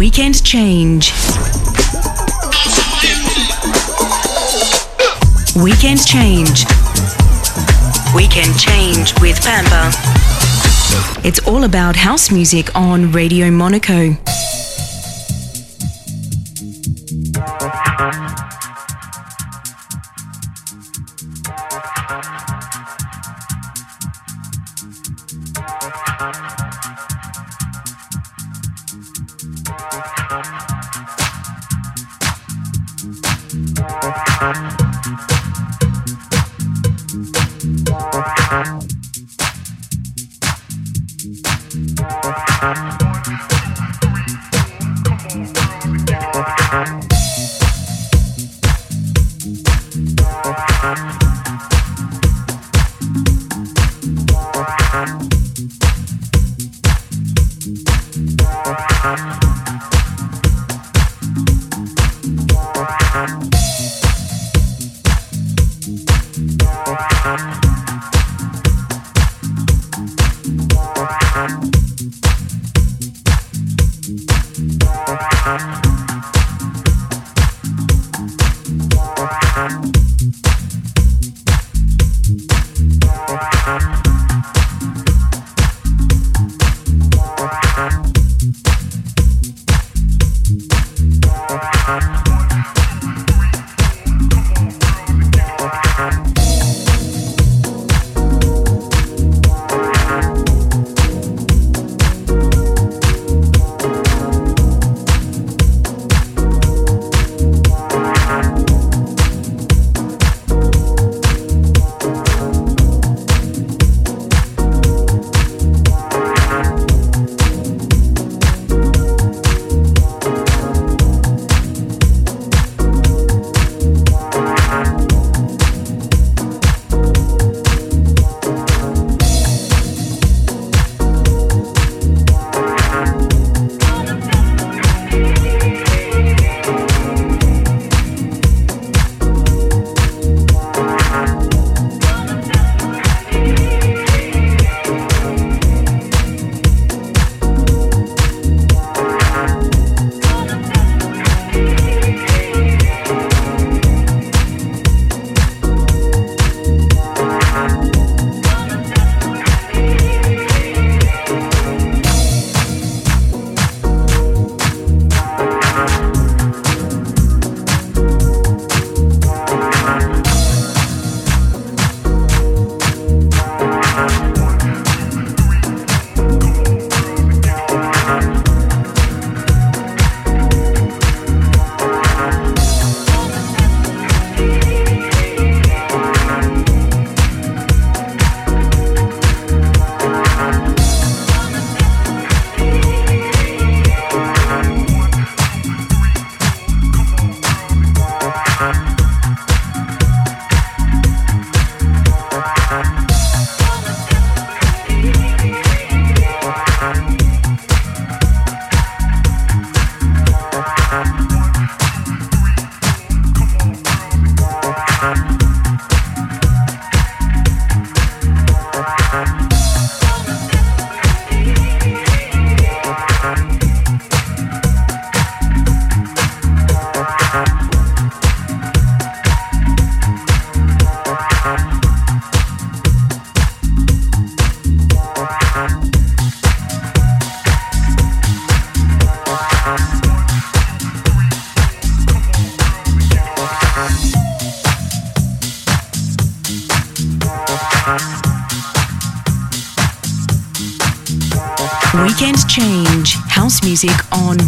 Weekend Change. Weekend Change. Weekend Change with Pampa. It's all about house music on Radio Monaco.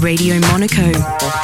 Radio Monaco.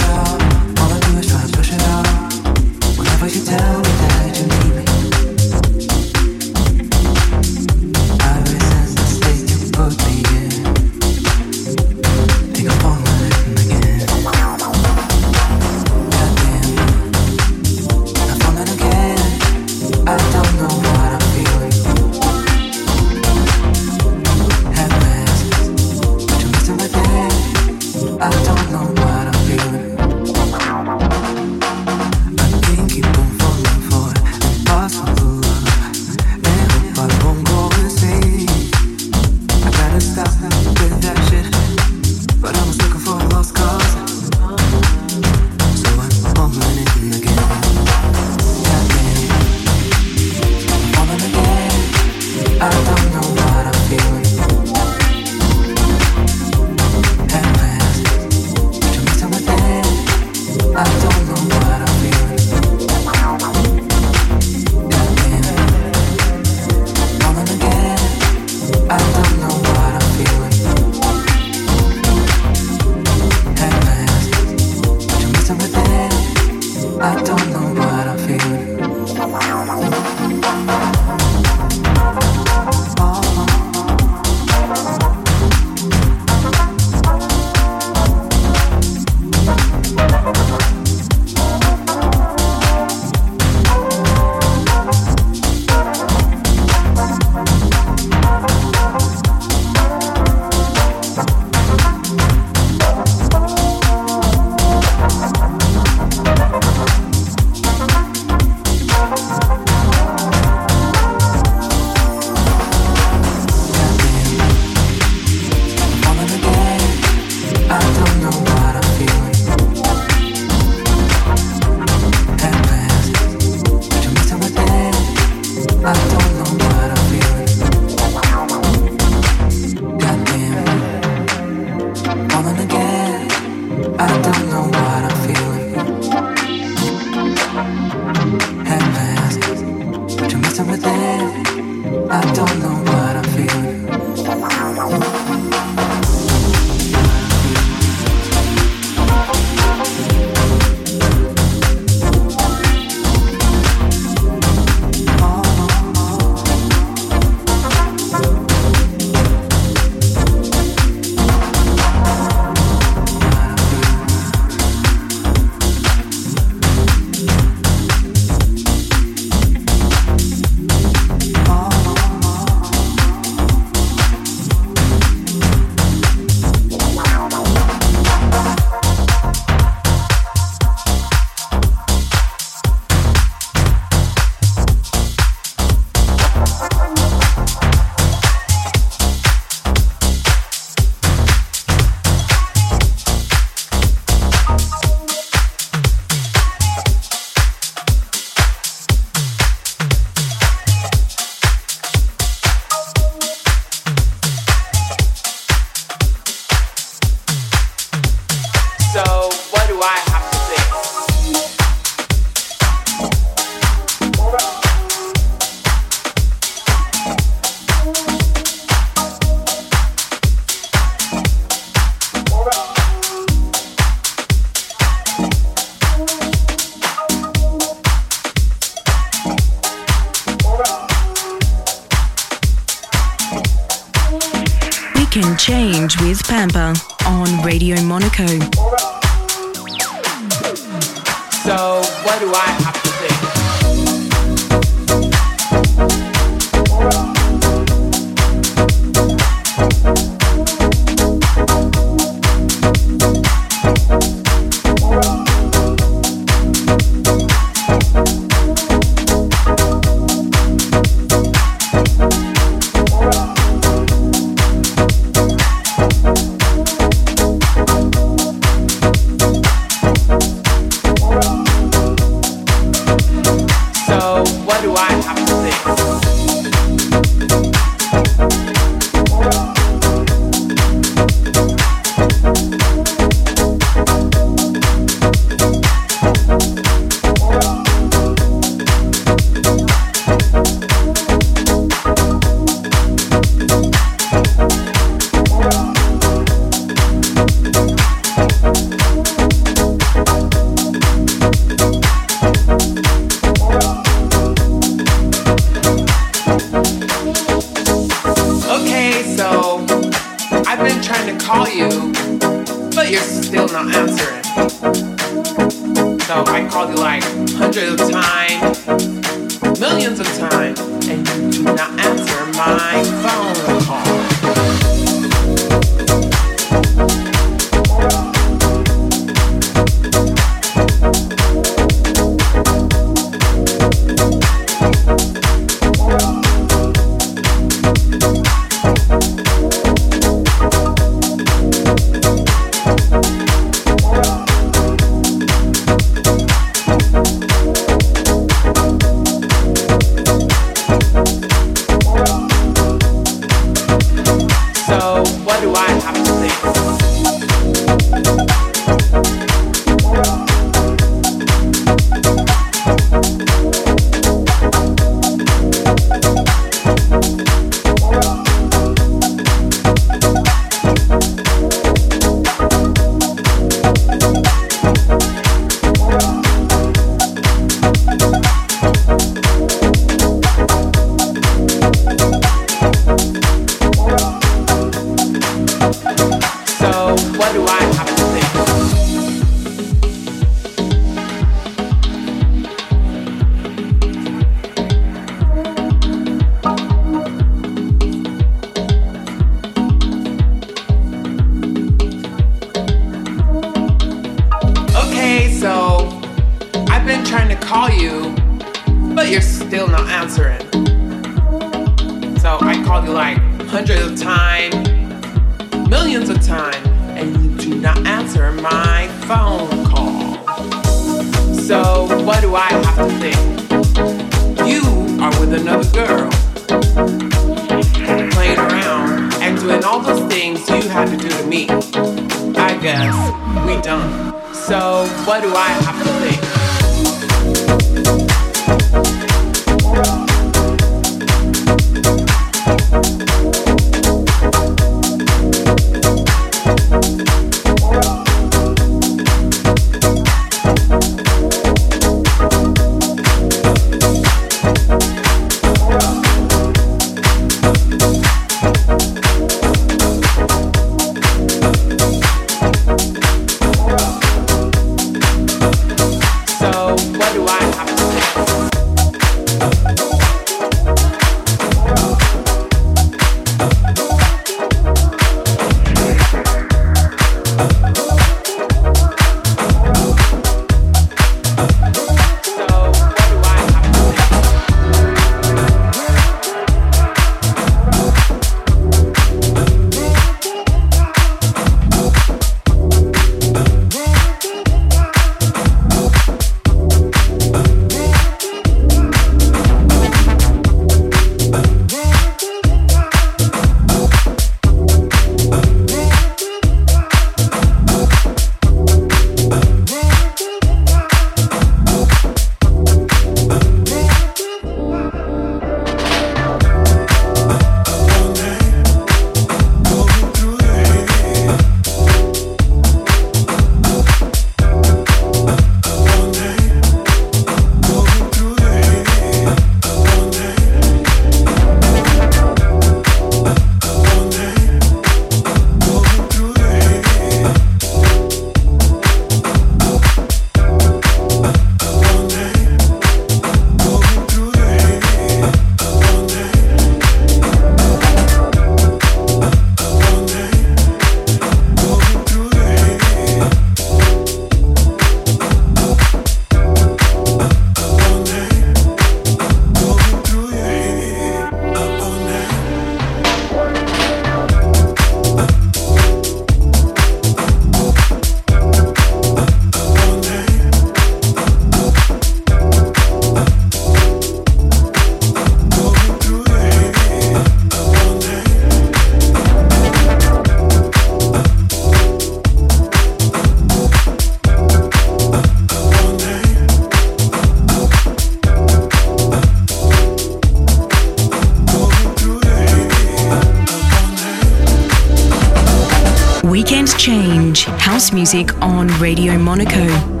Music on Radio Monaco.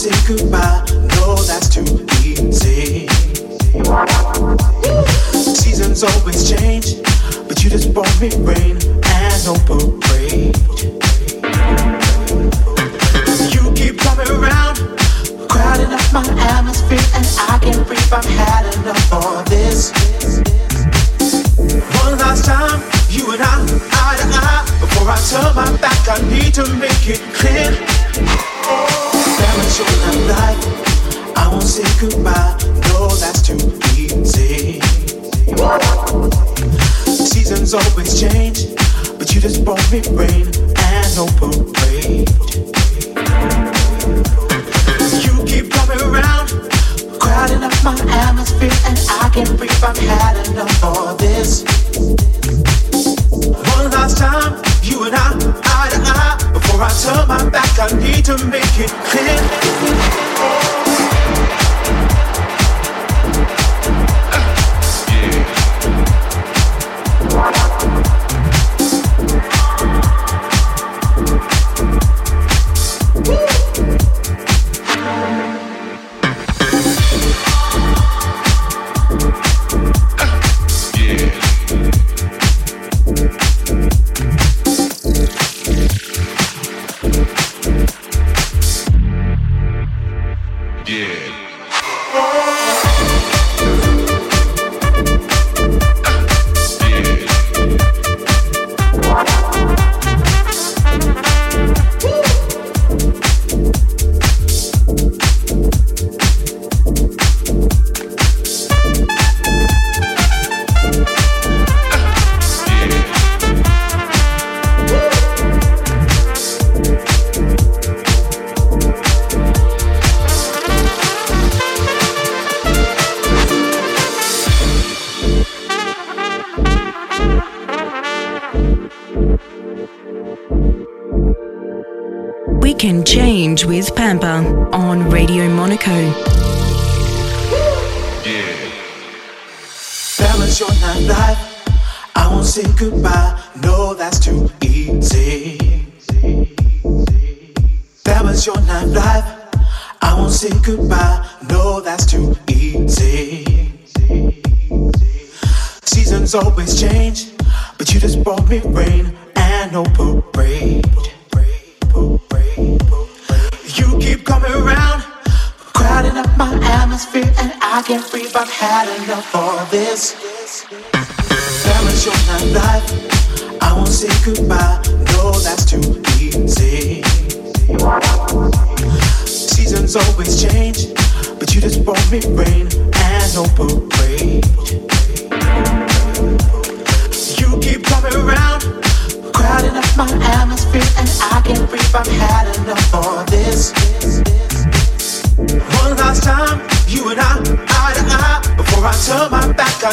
Say goodbye. No, that's too easy. Seasons always change, but you just brought me rain and no parade. You keep coming around, crowding up my atmosphere, and I can't breathe. I've had enough of this. One last time, you and I, eye to eye. Before I turn my back, I need to make it clear. Balance your life. I won't say goodbye. No, that's too easy. Seasons always change, but you just brought me rain and no parade. You keep coming around, crowding up my atmosphere, and I can't breathe. I've had enough of this. One last time, you and I, eye to eye. Before I turn my back, I need to make it clear. With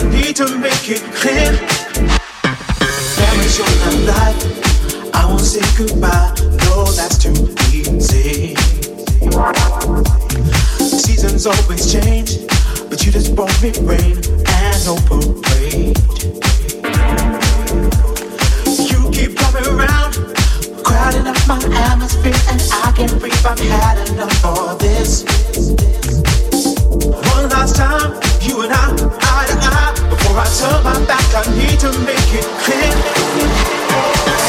need to make it clear. Damage your life. I won't say goodbye. No, that's too easy. Seasons always change, but you just brought me rain and no parade. You keep coming around, crowding up my atmosphere, and I can't breathe. I've had enough of this. One last time, you and I, eye to eye. Before I turn my back, I need to make it clear.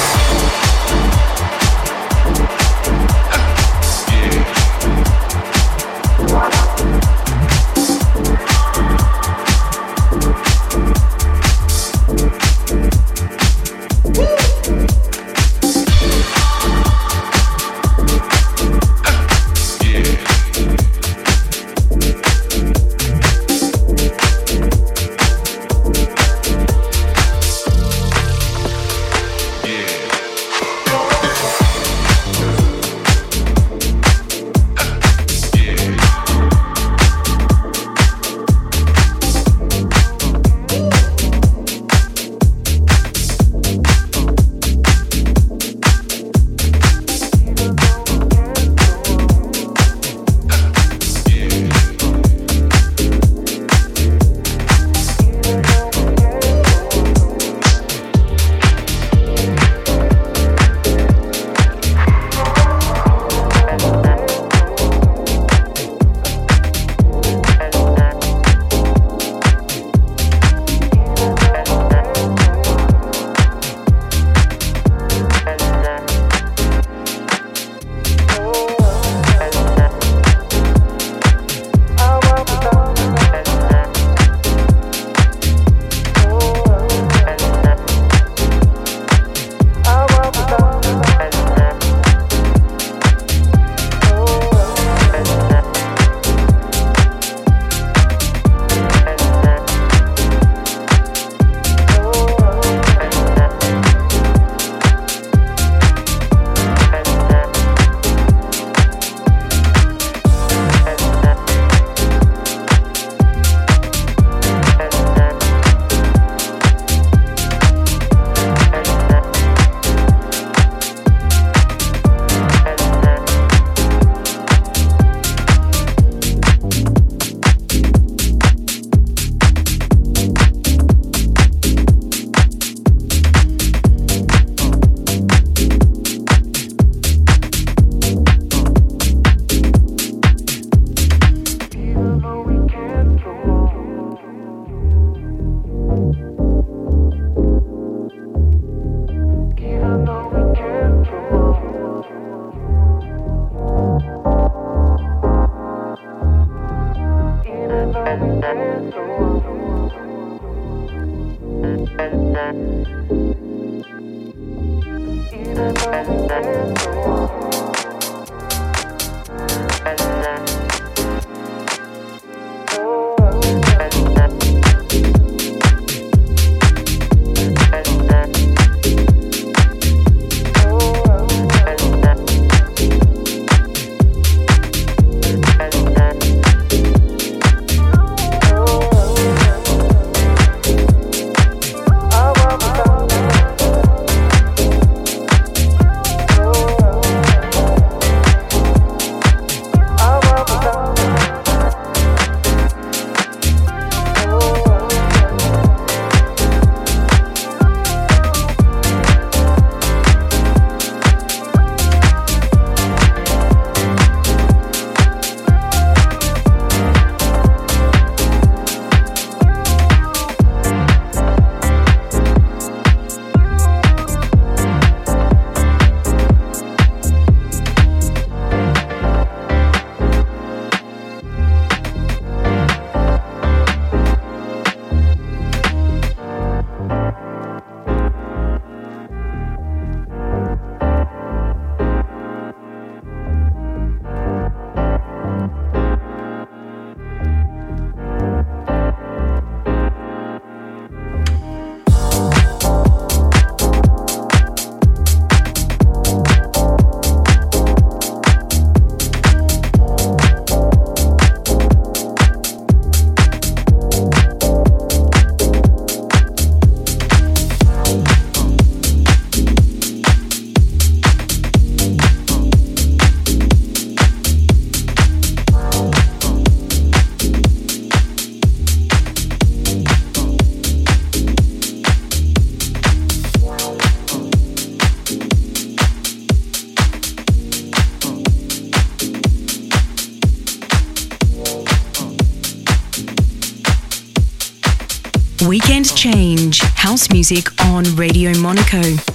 Change, house music on Radio Monaco.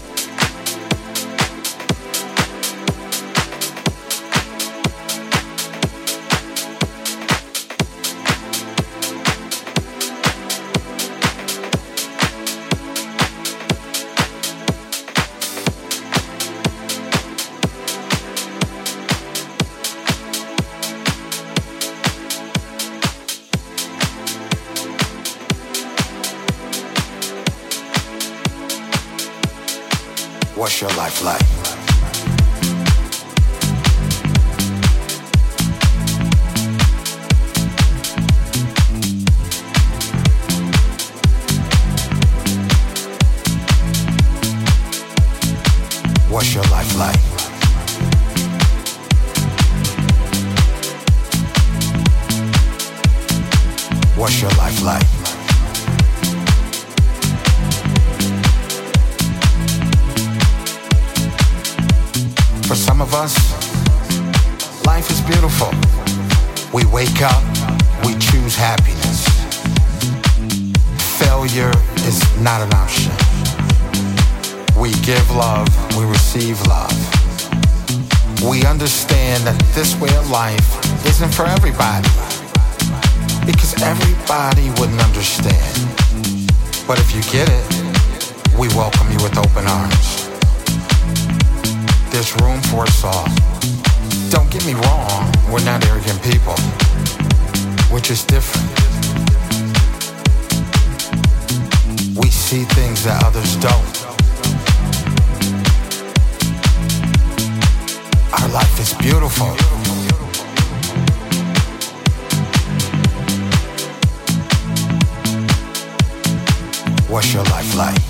What's your life like?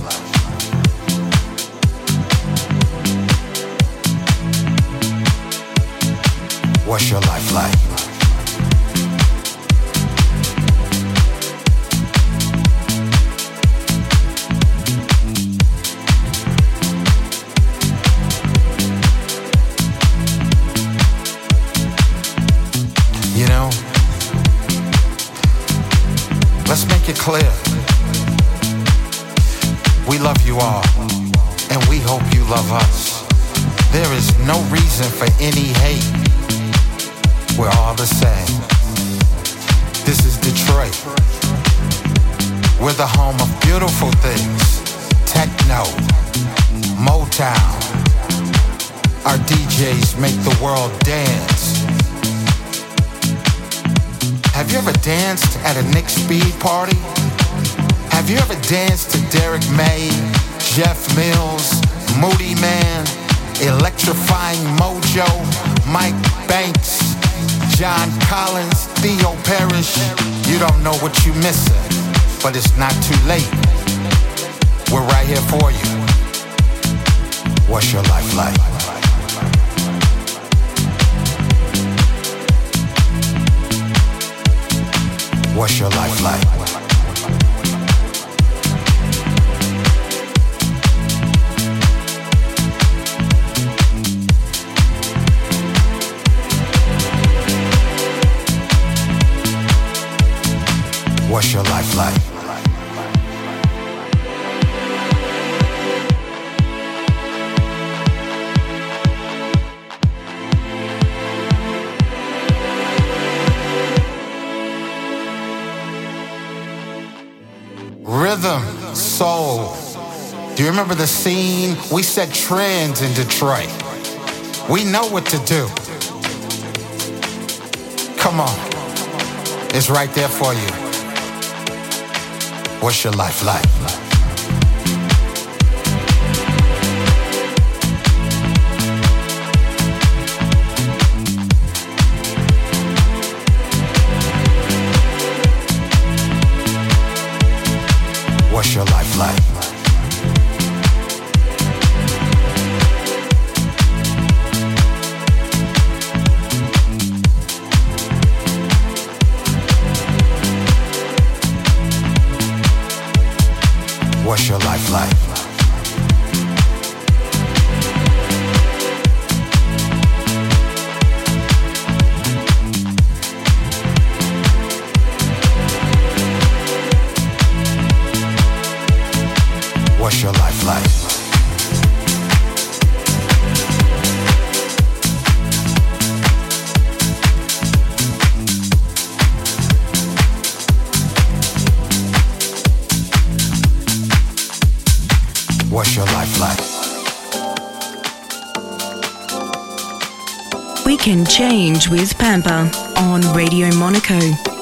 What's your life like? You know, let's make it clear. We're all the same. This is Detroit. We're the home of beautiful things techno, Motown. Our DJs make the world dance. Have you ever danced at a Nick Speed party? Have you ever danced to Derrick May, Jeff Mills, Moodymann, Electrifying Mojo, Mike Banks, John Collins, Theo Parrish? You don't know what you're missing, but it's not too late. We're right here for you. What's your life like? What's your life like? Life? Rhythm, soul. Do you remember the scene? We set trends in Detroit. We know what to do. Come on. It's right there for you. What's your life like? With Pampa on Radio Monaco.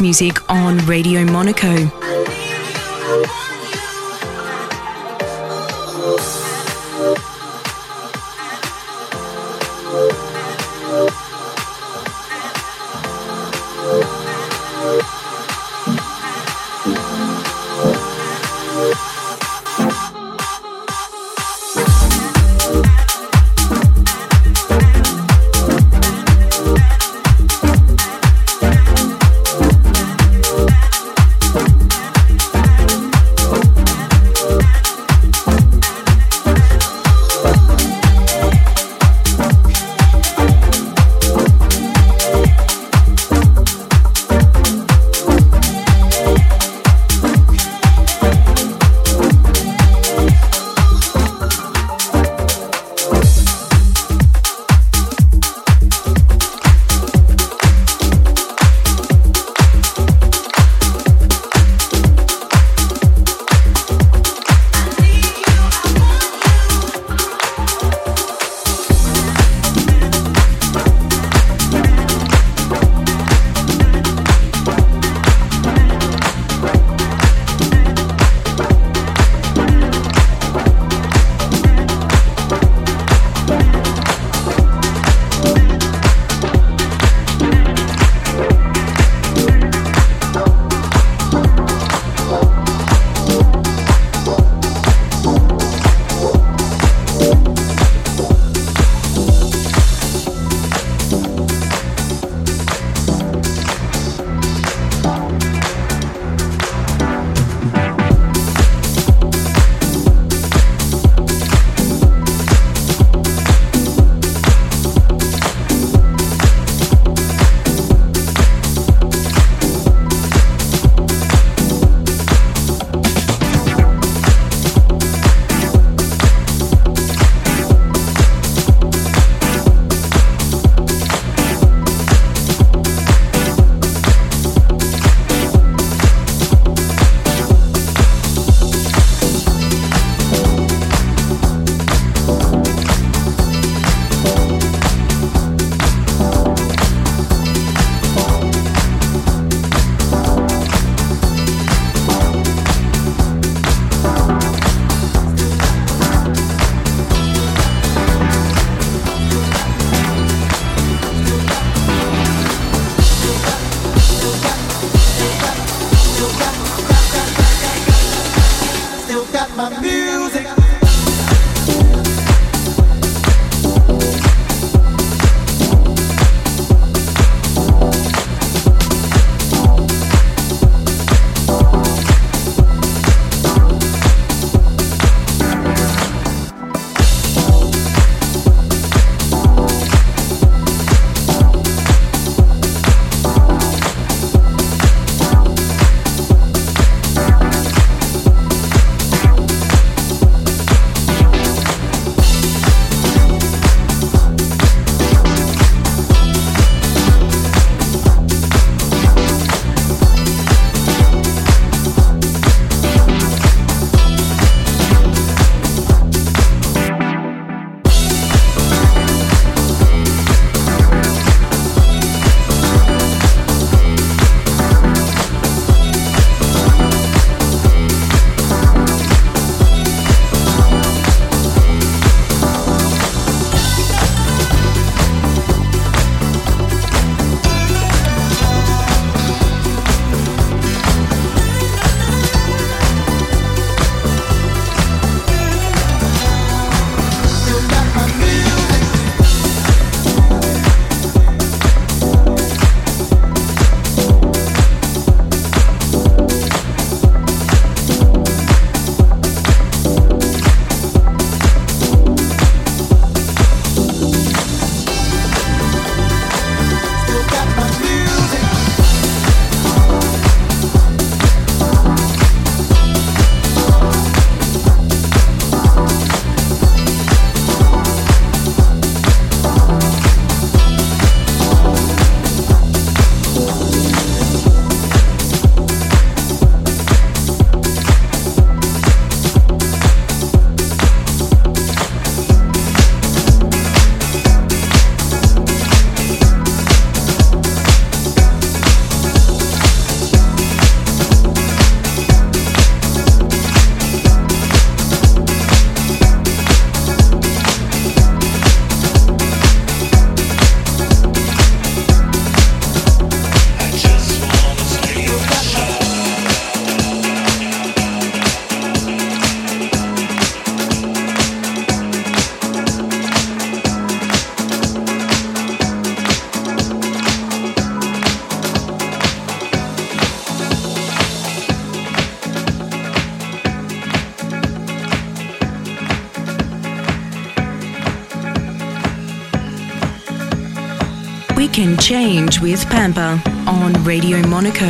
Music on Radio Monaco. Change with Pampa on Radio Monaco.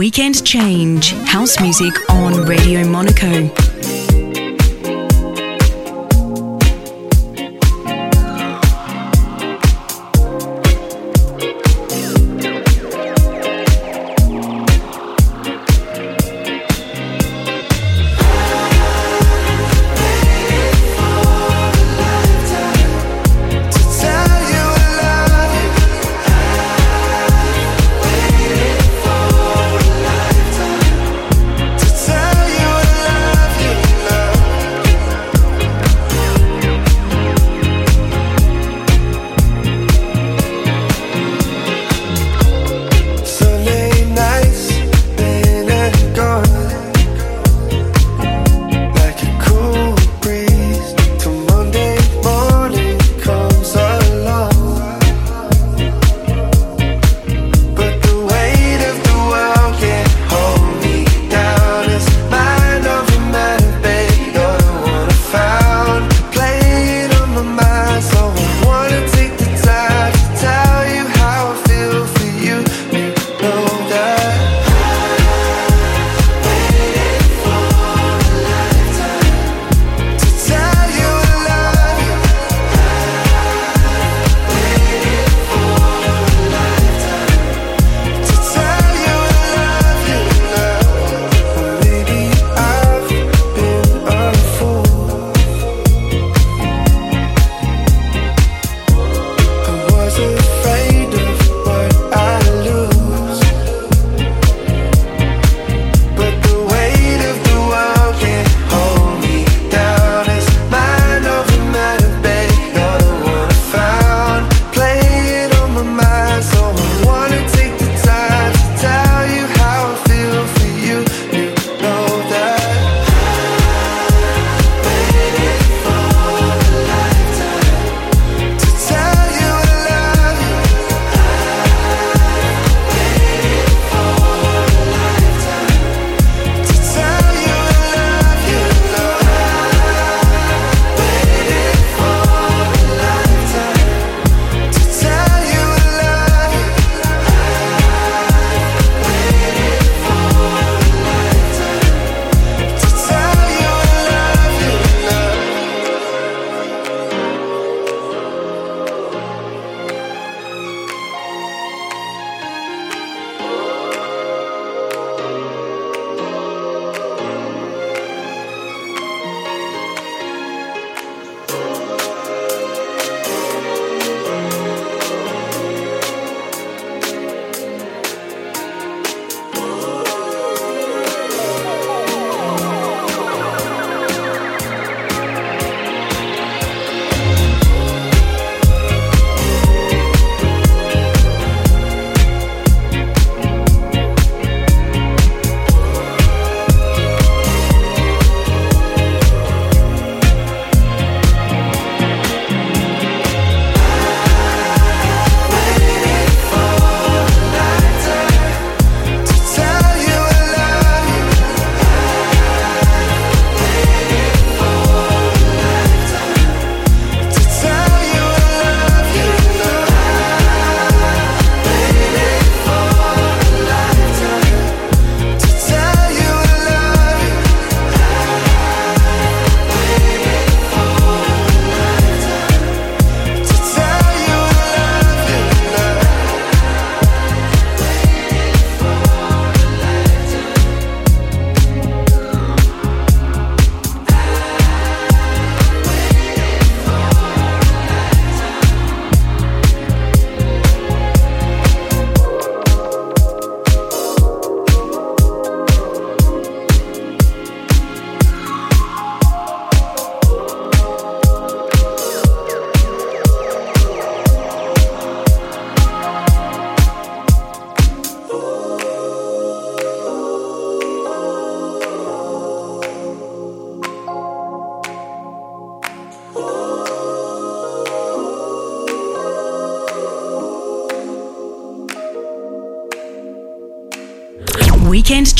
Weekend Change, house music on Radio Monaco.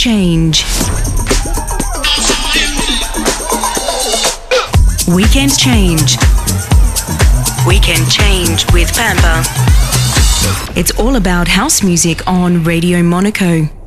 Change. Weekend Change. Weekend Change with Pampa. It's all about house music on Radio Monaco.